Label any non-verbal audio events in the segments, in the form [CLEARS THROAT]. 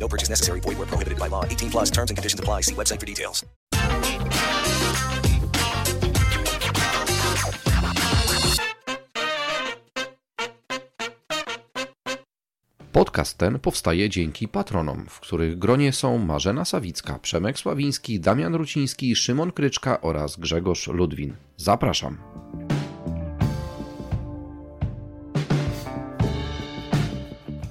No purchase necessary. Void where prohibited by law. 18 plus terms and conditions apply. See website for details. Podcast ten powstaje dzięki patronom, w których gronie są Marzena Sawicka, Przemek Sławiński, Damian Ruciński, Szymon Kryczka oraz Grzegorz Ludwin. Zapraszam.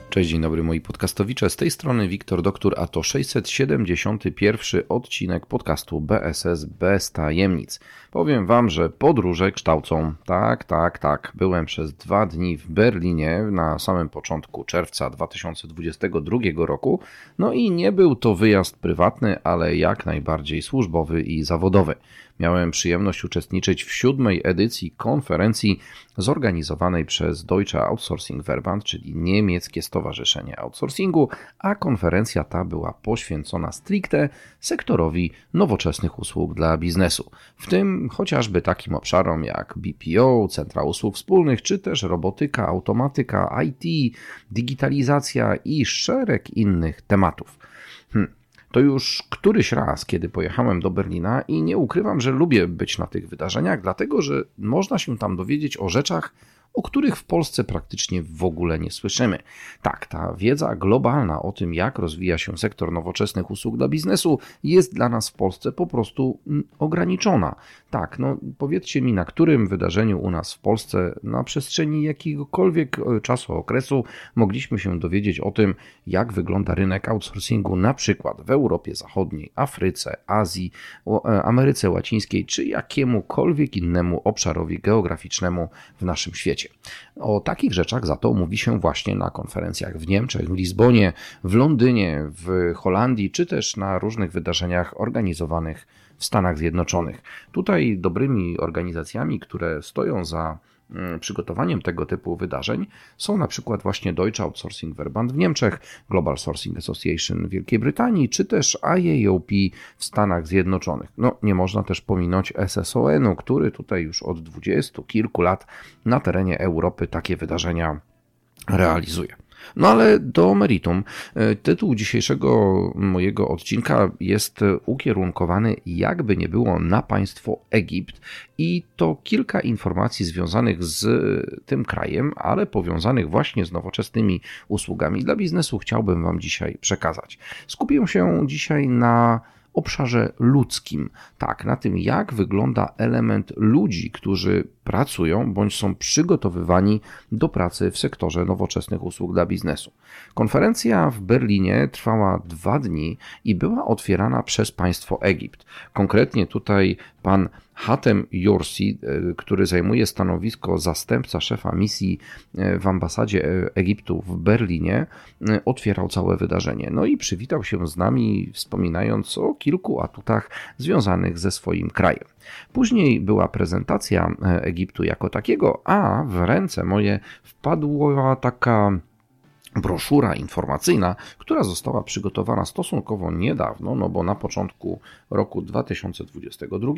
Cześć, dzień dobry moi podcastowicze. Z tej strony Wiktor Doktor, a to 671 odcinek podcastu BSS bez tajemnic. Powiem wam, że podróże kształcą. Tak, tak, tak. Byłem przez dwa dni w Berlinie na samym początku czerwca 2022 roku. No i nie był to wyjazd prywatny, ale jak najbardziej służbowy i zawodowy. Miałem przyjemność uczestniczyć w siódmej edycji konferencji zorganizowanej przez Deutsche Outsourcing Verband, czyli niemieckie stowarzyszenie outsourcingu, a konferencja ta była poświęcona stricte sektorowi nowoczesnych usług dla biznesu, w tym chociażby takim obszarom jak BPO, centra usług wspólnych, czy też robotyka, automatyka, IT, digitalizacja i szereg innych tematów. Hmm. To już któryś raz, kiedy pojechałem do Berlina i nie ukrywam, że lubię być na tych wydarzeniach, dlatego że można się tam dowiedzieć o rzeczach, o których w Polsce praktycznie w ogóle nie słyszymy. Tak, ta wiedza globalna o tym, jak rozwija się sektor nowoczesnych usług dla biznesu, jest dla nas w Polsce po prostu mm, ograniczona. Tak, no powiedzcie mi, na którym wydarzeniu u nas w Polsce na przestrzeni jakiegokolwiek e, czasu, okresu mogliśmy się dowiedzieć o tym, jak wygląda rynek outsourcingu na przykład w Europie Zachodniej, Afryce, Azji, e, Ameryce Łacińskiej czy jakiemukolwiek innemu obszarowi geograficznemu w naszym świecie. O takich rzeczach za to mówi się właśnie na konferencjach w Niemczech, w Lizbonie, w Londynie, w Holandii, czy też na różnych wydarzeniach organizowanych w Stanach Zjednoczonych. Tutaj dobrymi organizacjami, które stoją za przygotowaniem tego typu wydarzeń są na przykład właśnie Deutsche Outsourcing Verband w Niemczech, Global Sourcing Association w Wielkiej Brytanii, czy też IAOP w Stanach Zjednoczonych. No, nie można też pominąć SSON-u, który tutaj już od dwudziestu kilku lat na terenie Europy takie wydarzenia realizuje. No ale do meritum. E, tytuł dzisiejszego mojego odcinka jest ukierunkowany, jakby nie było, na państwo Egipt i to kilka informacji związanych z tym krajem, ale powiązanych właśnie z nowoczesnymi usługami dla biznesu chciałbym Wam dzisiaj przekazać. Skupię się dzisiaj na obszarze ludzkim. Tak, na tym, jak wygląda element ludzi, którzy pracują bądź są przygotowywani do pracy w sektorze nowoczesnych usług dla biznesu. Konferencja w Berlinie trwała dwa dni i była otwierana przez państwo Egipt. Konkretnie tutaj pan Hatem Yorsi, e, który zajmuje stanowisko zastępca szefa misji e, w ambasadzie e, Egiptu w Berlinie, otwierał całe wydarzenie. No i przywitał się z nami, wspominając o kilku atutach związanych ze swoim krajem. Później była prezentacja Egiptu jako takiego, a w ręce moje wpadła taka broszura informacyjna, która została przygotowana stosunkowo niedawno, no bo na początku roku 2022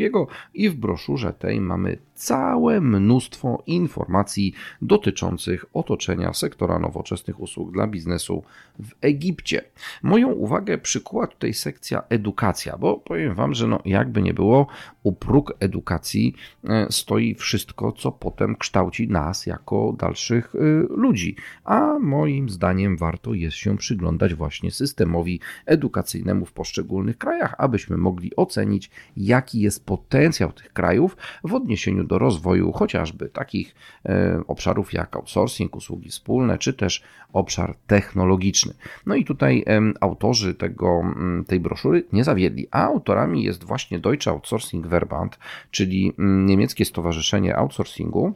i w broszurze tej mamy całe mnóstwo informacji dotyczących otoczenia sektora nowoczesnych usług dla biznesu w Egipcie. Moją uwagę przykuła tutaj sekcja edukacja, bo powiem Wam, że no jakby nie było, u próg edukacji e, stoi wszystko, co potem kształci nas jako dalszych e, ludzi, a moim zdaniem zdaniem warto jest się przyglądać właśnie systemowi edukacyjnemu w poszczególnych krajach, abyśmy mogli ocenić, jaki jest potencjał tych krajów w odniesieniu do rozwoju chociażby takich e, obszarów jak outsourcing, usługi wspólne, czy też obszar technologiczny. No i tutaj autorzy tego, tej broszury nie zawiedli, a autorami jest właśnie Deutsche Outsourcing Verband, czyli niemieckie stowarzyszenie outsourcingu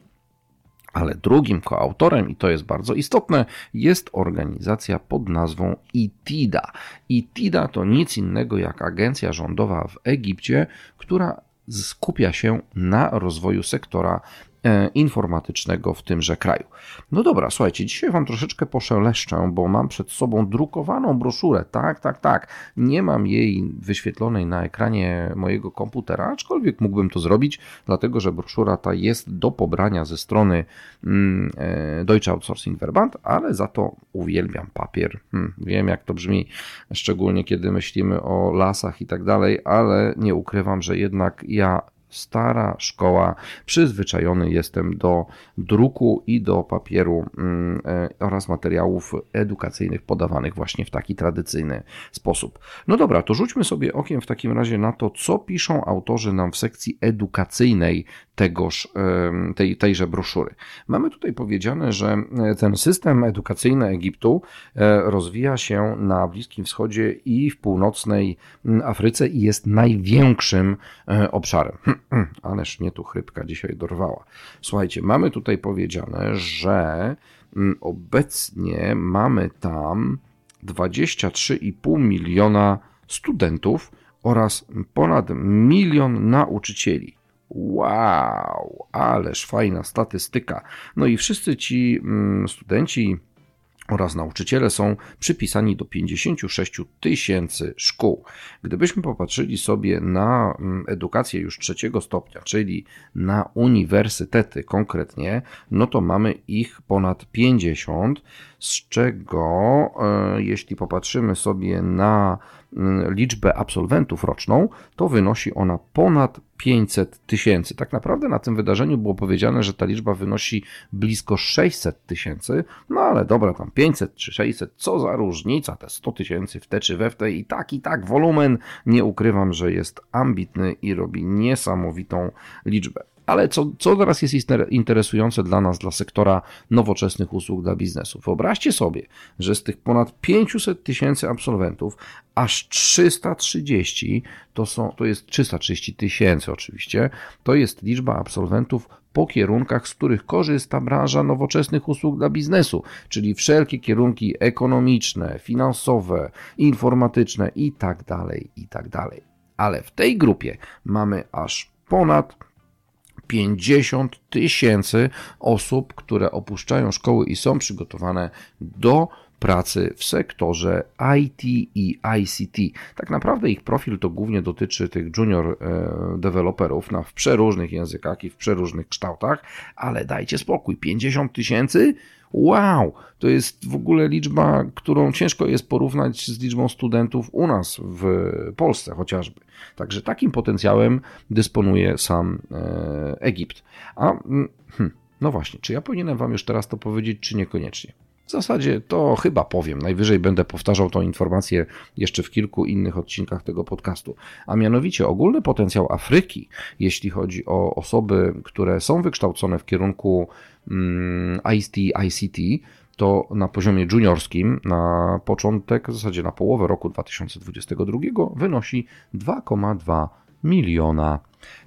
Ale drugim koautorem, i to jest bardzo istotne, jest organizacja pod nazwą ITIDA. ITIDA to nic innego jak agencja rządowa w Egipcie, która skupia się na rozwoju sektora informatycznego w tymże kraju. No dobra, słuchajcie, dzisiaj Wam troszeczkę poszeleszczę, bo mam przed sobą drukowaną broszurę. Tak, tak, tak. Nie mam jej wyświetlonej na ekranie mojego komputera, aczkolwiek mógłbym to zrobić, dlatego że broszura ta jest do pobrania ze strony mm, e, Deutsche Outsourcing Verband, ale za to uwielbiam papier. Hmm, wiem, jak to brzmi, szczególnie kiedy myślimy o lasach i tak dalej, ale nie ukrywam, że jednak ja stara szkoła, przyzwyczajony jestem do druku i do papieru mm, e, oraz materiałów edukacyjnych podawanych właśnie w taki tradycyjny sposób. No dobra, to rzućmy sobie okiem w takim razie na to, co piszą autorzy nam w sekcji edukacyjnej tegoż, tej, tejże broszury. Mamy tutaj powiedziane, że e, ten system edukacyjny Egiptu e, rozwija się na Bliskim Wschodzie i w północnej Afryce i jest największym obszarem. [CLEARS THROAT] Ależ mnie tu chrypka dzisiaj dorwała. Słuchajcie, mamy tutaj powiedziane, że mm, obecnie mamy tam 23,5 miliona studentów oraz ponad milion nauczycieli. Wow, ależ fajna statystyka. No i wszyscy ci mm, studenci oraz nauczyciele są przypisani do 56 tysięcy szkół. Gdybyśmy popatrzyli sobie na mm, edukację już trzeciego stopnia, czyli na uniwersytety konkretnie, no to mamy ich ponad 50, z czego e, jeśli popatrzymy sobie na liczbę absolwentów roczną, to wynosi ona ponad 500 tysięcy. Tak naprawdę na tym wydarzeniu było powiedziane, że ta liczba wynosi blisko 600 tysięcy, no ale dobra, tam 500 czy 600, co za różnica, te 100 tysięcy w te czy we w te i tak, i tak, wolumen, nie ukrywam, że jest ambitny i robi niesamowitą liczbę. Ale co, co teraz jest interesujące dla nas, dla sektora nowoczesnych usług dla biznesu? Wyobraźcie sobie, że z tych ponad 500 tysięcy absolwentów, aż 330 to, są, to jest 330 tysięcy oczywiście, to jest liczba absolwentów po kierunkach, z których korzysta branża nowoczesnych usług dla biznesu, czyli wszelkie kierunki ekonomiczne, finansowe, informatyczne i tak dalej, i tak dalej. Ale w tej grupie mamy aż ponad 50 tysięcy osób, które opuszczają szkoły i są przygotowane do pracy w sektorze IT i ICT. Tak naprawdę ich profil to głównie dotyczy tych junior e, deweloperów na, w przeróżnych językach i w przeróżnych kształtach, ale dajcie spokój, 50 tysięcy? Wow, to jest w ogóle liczba, którą ciężko jest porównać z liczbą studentów u nas w Polsce chociażby. Także takim potencjałem dysponuje sam e, Egipt. A mm, hm, no właśnie, czy ja powinienem Wam już teraz to powiedzieć, czy niekoniecznie? W zasadzie to chyba powiem. Najwyżej będę powtarzał tą informację jeszcze w kilku innych odcinkach tego podcastu. A mianowicie ogólny potencjał Afryki, jeśli chodzi o osoby, które są wykształcone w kierunku mm, ICT, to na poziomie juniorskim na początek, w zasadzie na połowę roku 2022 wynosi 2,2 miliona.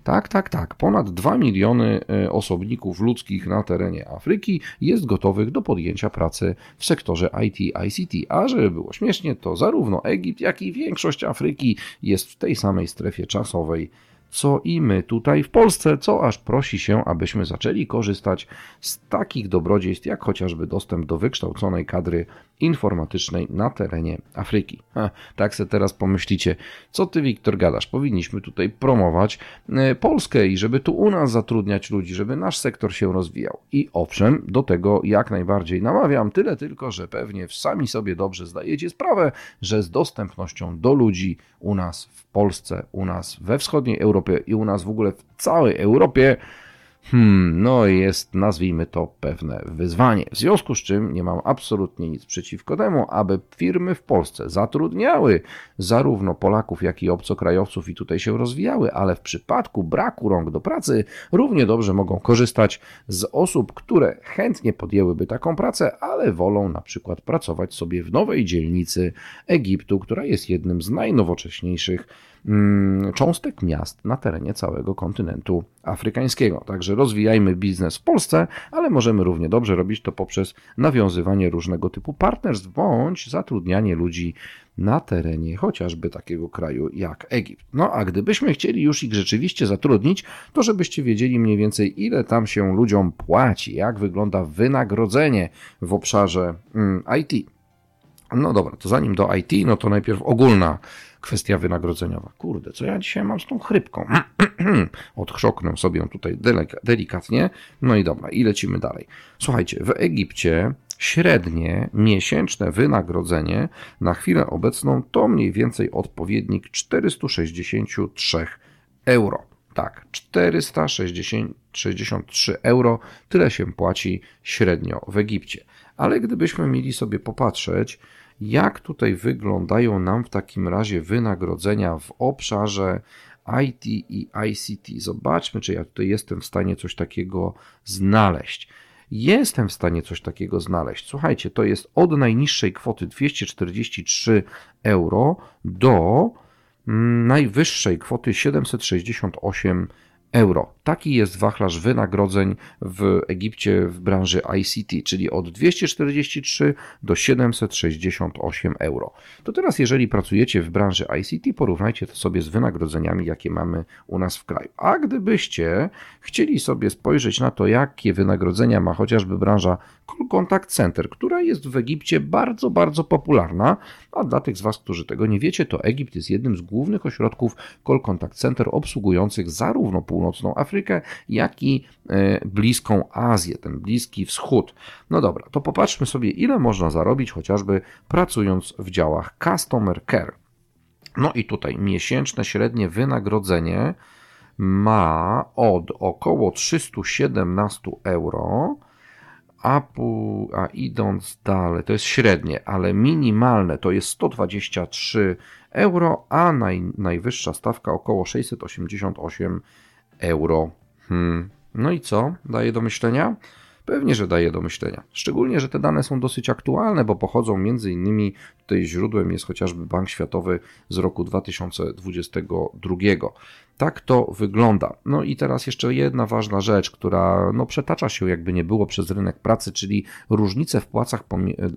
Tak, tak, tak. Ponad 2 miliony e, osobników ludzkich na terenie Afryki jest gotowych do podjęcia pracy w sektorze IT, ICT. A żeby było śmiesznie, to zarówno Egipt, jak i większość Afryki jest w tej samej strefie czasowej co i my tutaj w Polsce, co aż prosi się, abyśmy zaczęli korzystać z takich dobrodziejstw, jak chociażby dostęp do wykształconej kadry informatycznej na terenie Afryki. Ha, tak se teraz pomyślicie, co ty, Wiktor, gadasz? Powinniśmy tutaj promować e, Polskę i żeby tu u nas zatrudniać ludzi, żeby nasz sektor się rozwijał. I owszem, do tego jak najbardziej namawiam, tyle tylko, że pewnie sami sobie dobrze zdajecie sprawę, że z dostępnością do ludzi u nas w Polsce, u nas we wschodniej Europie i u nas w ogóle w całej Europie Hmm, no jest, nazwijmy to, pewne wyzwanie. W związku z czym nie mam absolutnie nic przeciwko temu, aby firmy w Polsce zatrudniały zarówno Polaków, jak i obcokrajowców i tutaj się rozwijały, ale w przypadku braku rąk do pracy równie dobrze mogą korzystać z osób, które chętnie podjęłyby taką pracę, ale wolą na przykład pracować sobie w nowej dzielnicy Egiptu, która jest jednym z najnowocześniejszych cząstek miast na terenie całego kontynentu afrykańskiego. Także rozwijajmy biznes w Polsce, ale możemy równie dobrze robić to poprzez nawiązywanie różnego typu partnerstw bądź zatrudnianie ludzi na terenie chociażby takiego kraju jak Egipt. No a gdybyśmy chcieli już ich rzeczywiście zatrudnić, to żebyście wiedzieli mniej więcej, ile tam się ludziom płaci, jak wygląda wynagrodzenie w obszarze mm, IT. No dobra, to zanim do IT, no to najpierw ogólna kwestia wynagrodzeniowa. Kurde, co ja dzisiaj mam z tą chrypką? [CLEARS THROAT] Odchrząknę sobie ją tutaj delikatnie. No i dobra, i lecimy dalej. Słuchajcie, w Egipcie średnie miesięczne wynagrodzenie na chwilę obecną to mniej więcej odpowiednik 463 euro. Tak, 463 euro, tyle się płaci średnio w Egipcie. Ale gdybyśmy mieli sobie popatrzeć, jak tutaj wyglądają nam w takim razie wynagrodzenia w obszarze IT i ICT? Zobaczmy, czy ja tutaj jestem w stanie coś takiego znaleźć. Jestem w stanie coś takiego znaleźć. Słuchajcie, to jest od najniższej kwoty 243 euro do mm, najwyższej kwoty 768 euro euro. Taki jest wachlarz wynagrodzeń w Egipcie w branży ICT, czyli od 243 do 768 euro. To teraz, jeżeli pracujecie w branży ICT, porównajcie to sobie z wynagrodzeniami, jakie mamy u nas w kraju. A gdybyście chcieli sobie spojrzeć na to, jakie wynagrodzenia ma chociażby branża Call Contact Center, która jest w Egipcie bardzo, bardzo popularna, a dla tych z Was, którzy tego nie wiecie, to Egipt jest jednym z głównych ośrodków Call Contact Center obsługujących zarówno północną Afrykę, jak i e, bliską Azję, ten bliski wschód. No dobra, to popatrzmy sobie, ile można zarobić chociażby pracując w działach Customer Care. No i tutaj miesięczne średnie wynagrodzenie ma od około 317 euro a, a idąc dalej, to jest średnie, ale minimalne to jest 123 euro, a naj, najwyższa stawka około 688 euro. Hmm. No i co? Daje do myślenia? Pewnie, że daje do myślenia. Szczególnie, że te dane są dosyć aktualne, bo pochodzą między innymi, tutaj źródłem jest chociażby Bank Światowy z roku 2022. Tak to wygląda. No i teraz jeszcze jedna ważna rzecz, która no, przetacza się jakby nie było przez rynek pracy, czyli różnice w płacach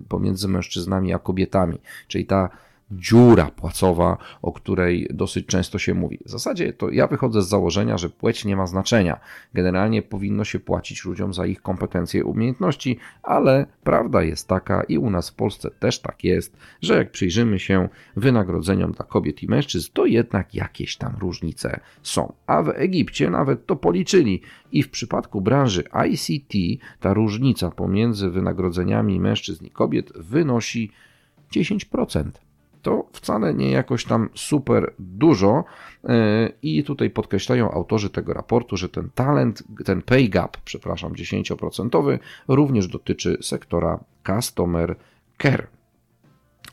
pomiędzy mężczyznami a kobietami, czyli ta dziura płacowa, o której dosyć często się mówi. W zasadzie to ja wychodzę z założenia, że płeć nie ma znaczenia. Generalnie powinno się płacić ludziom za ich kompetencje i umiejętności, ale prawda jest taka i u nas w Polsce też tak jest, że jak przyjrzymy się wynagrodzeniom dla kobiet i mężczyzn, to jednak jakieś tam różnice są. A w Egipcie nawet to policzyli i w przypadku branży ICT ta różnica pomiędzy wynagrodzeniami mężczyzn i kobiet wynosi 10% to wcale nie jakoś tam super dużo. E, I tutaj podkreślają autorzy tego raportu, że ten talent, ten pay gap, przepraszam, 10% również dotyczy sektora customer care.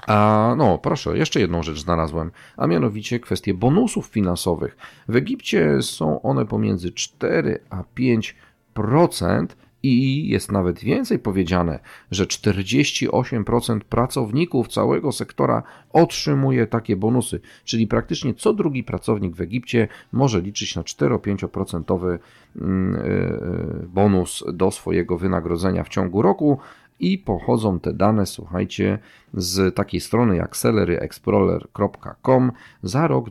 A no, proszę, jeszcze jedną rzecz znalazłem, a mianowicie kwestie bonusów finansowych. W Egipcie są one pomiędzy 4 a 5% i jest nawet więcej powiedziane, że 48% pracowników całego sektora otrzymuje takie bonusy, czyli praktycznie co drugi pracownik w Egipcie może liczyć na 4-5% mm, e, bonus do swojego wynagrodzenia w ciągu roku. I pochodzą te dane, słuchajcie, z takiej strony jak salaryexplorer.com za rok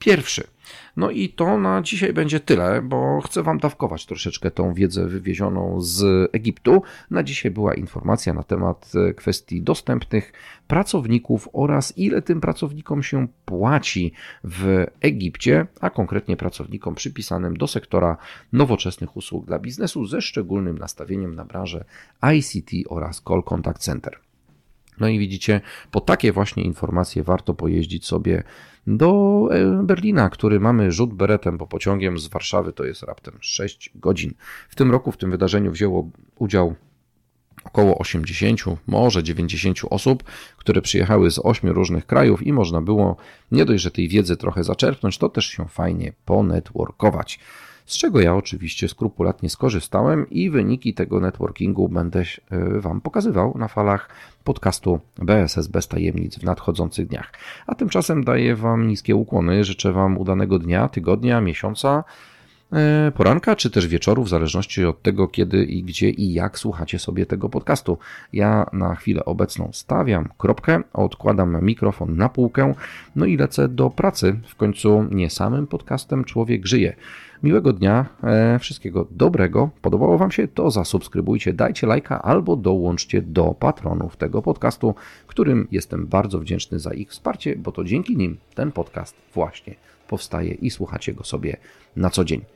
2021. No i to na dzisiaj będzie tyle, bo chcę Wam dawkować troszeczkę tą wiedzę wywiezioną z Egiptu. Na dzisiaj była informacja na temat e, kwestii dostępnych pracowników oraz ile tym pracownikom się płaci w Egipcie, a konkretnie pracownikom przypisanym do sektora nowoczesnych usług dla biznesu ze szczególnym nastawieniem na branżę ICT oraz Call Contact Center. No i widzicie, po takie właśnie informacje warto pojeździć sobie do e, Berlina, który mamy rzut beretem, bo pociągiem z Warszawy to jest raptem 6 godzin. W tym roku w tym wydarzeniu wzięło udział około 80, może 90 osób, które przyjechały z 8 różnych krajów i można było nie dość, że tej wiedzy trochę zaczerpnąć, to też się fajnie ponetworkować. Z czego ja oczywiście skrupulatnie skorzystałem i wyniki tego networkingu będę e, Wam pokazywał na falach podcastu BSS bez tajemnic w nadchodzących dniach. A tymczasem daję Wam niskie ukłony, życzę Wam udanego dnia, tygodnia, miesiąca, poranka, czy też wieczoru, w zależności od tego, kiedy i gdzie i jak słuchacie sobie tego podcastu. Ja na chwilę obecną stawiam kropkę, odkładam mikrofon na półkę, no i lecę do pracy. W końcu nie samym podcastem człowiek żyje. Miłego dnia, e, wszystkiego dobrego. Podobało Wam się? To zasubskrybujcie, dajcie lajka albo dołączcie do patronów tego podcastu, którym jestem bardzo wdzięczny za ich wsparcie, bo to dzięki nim ten podcast właśnie powstaje i słuchacie go sobie na co dzień.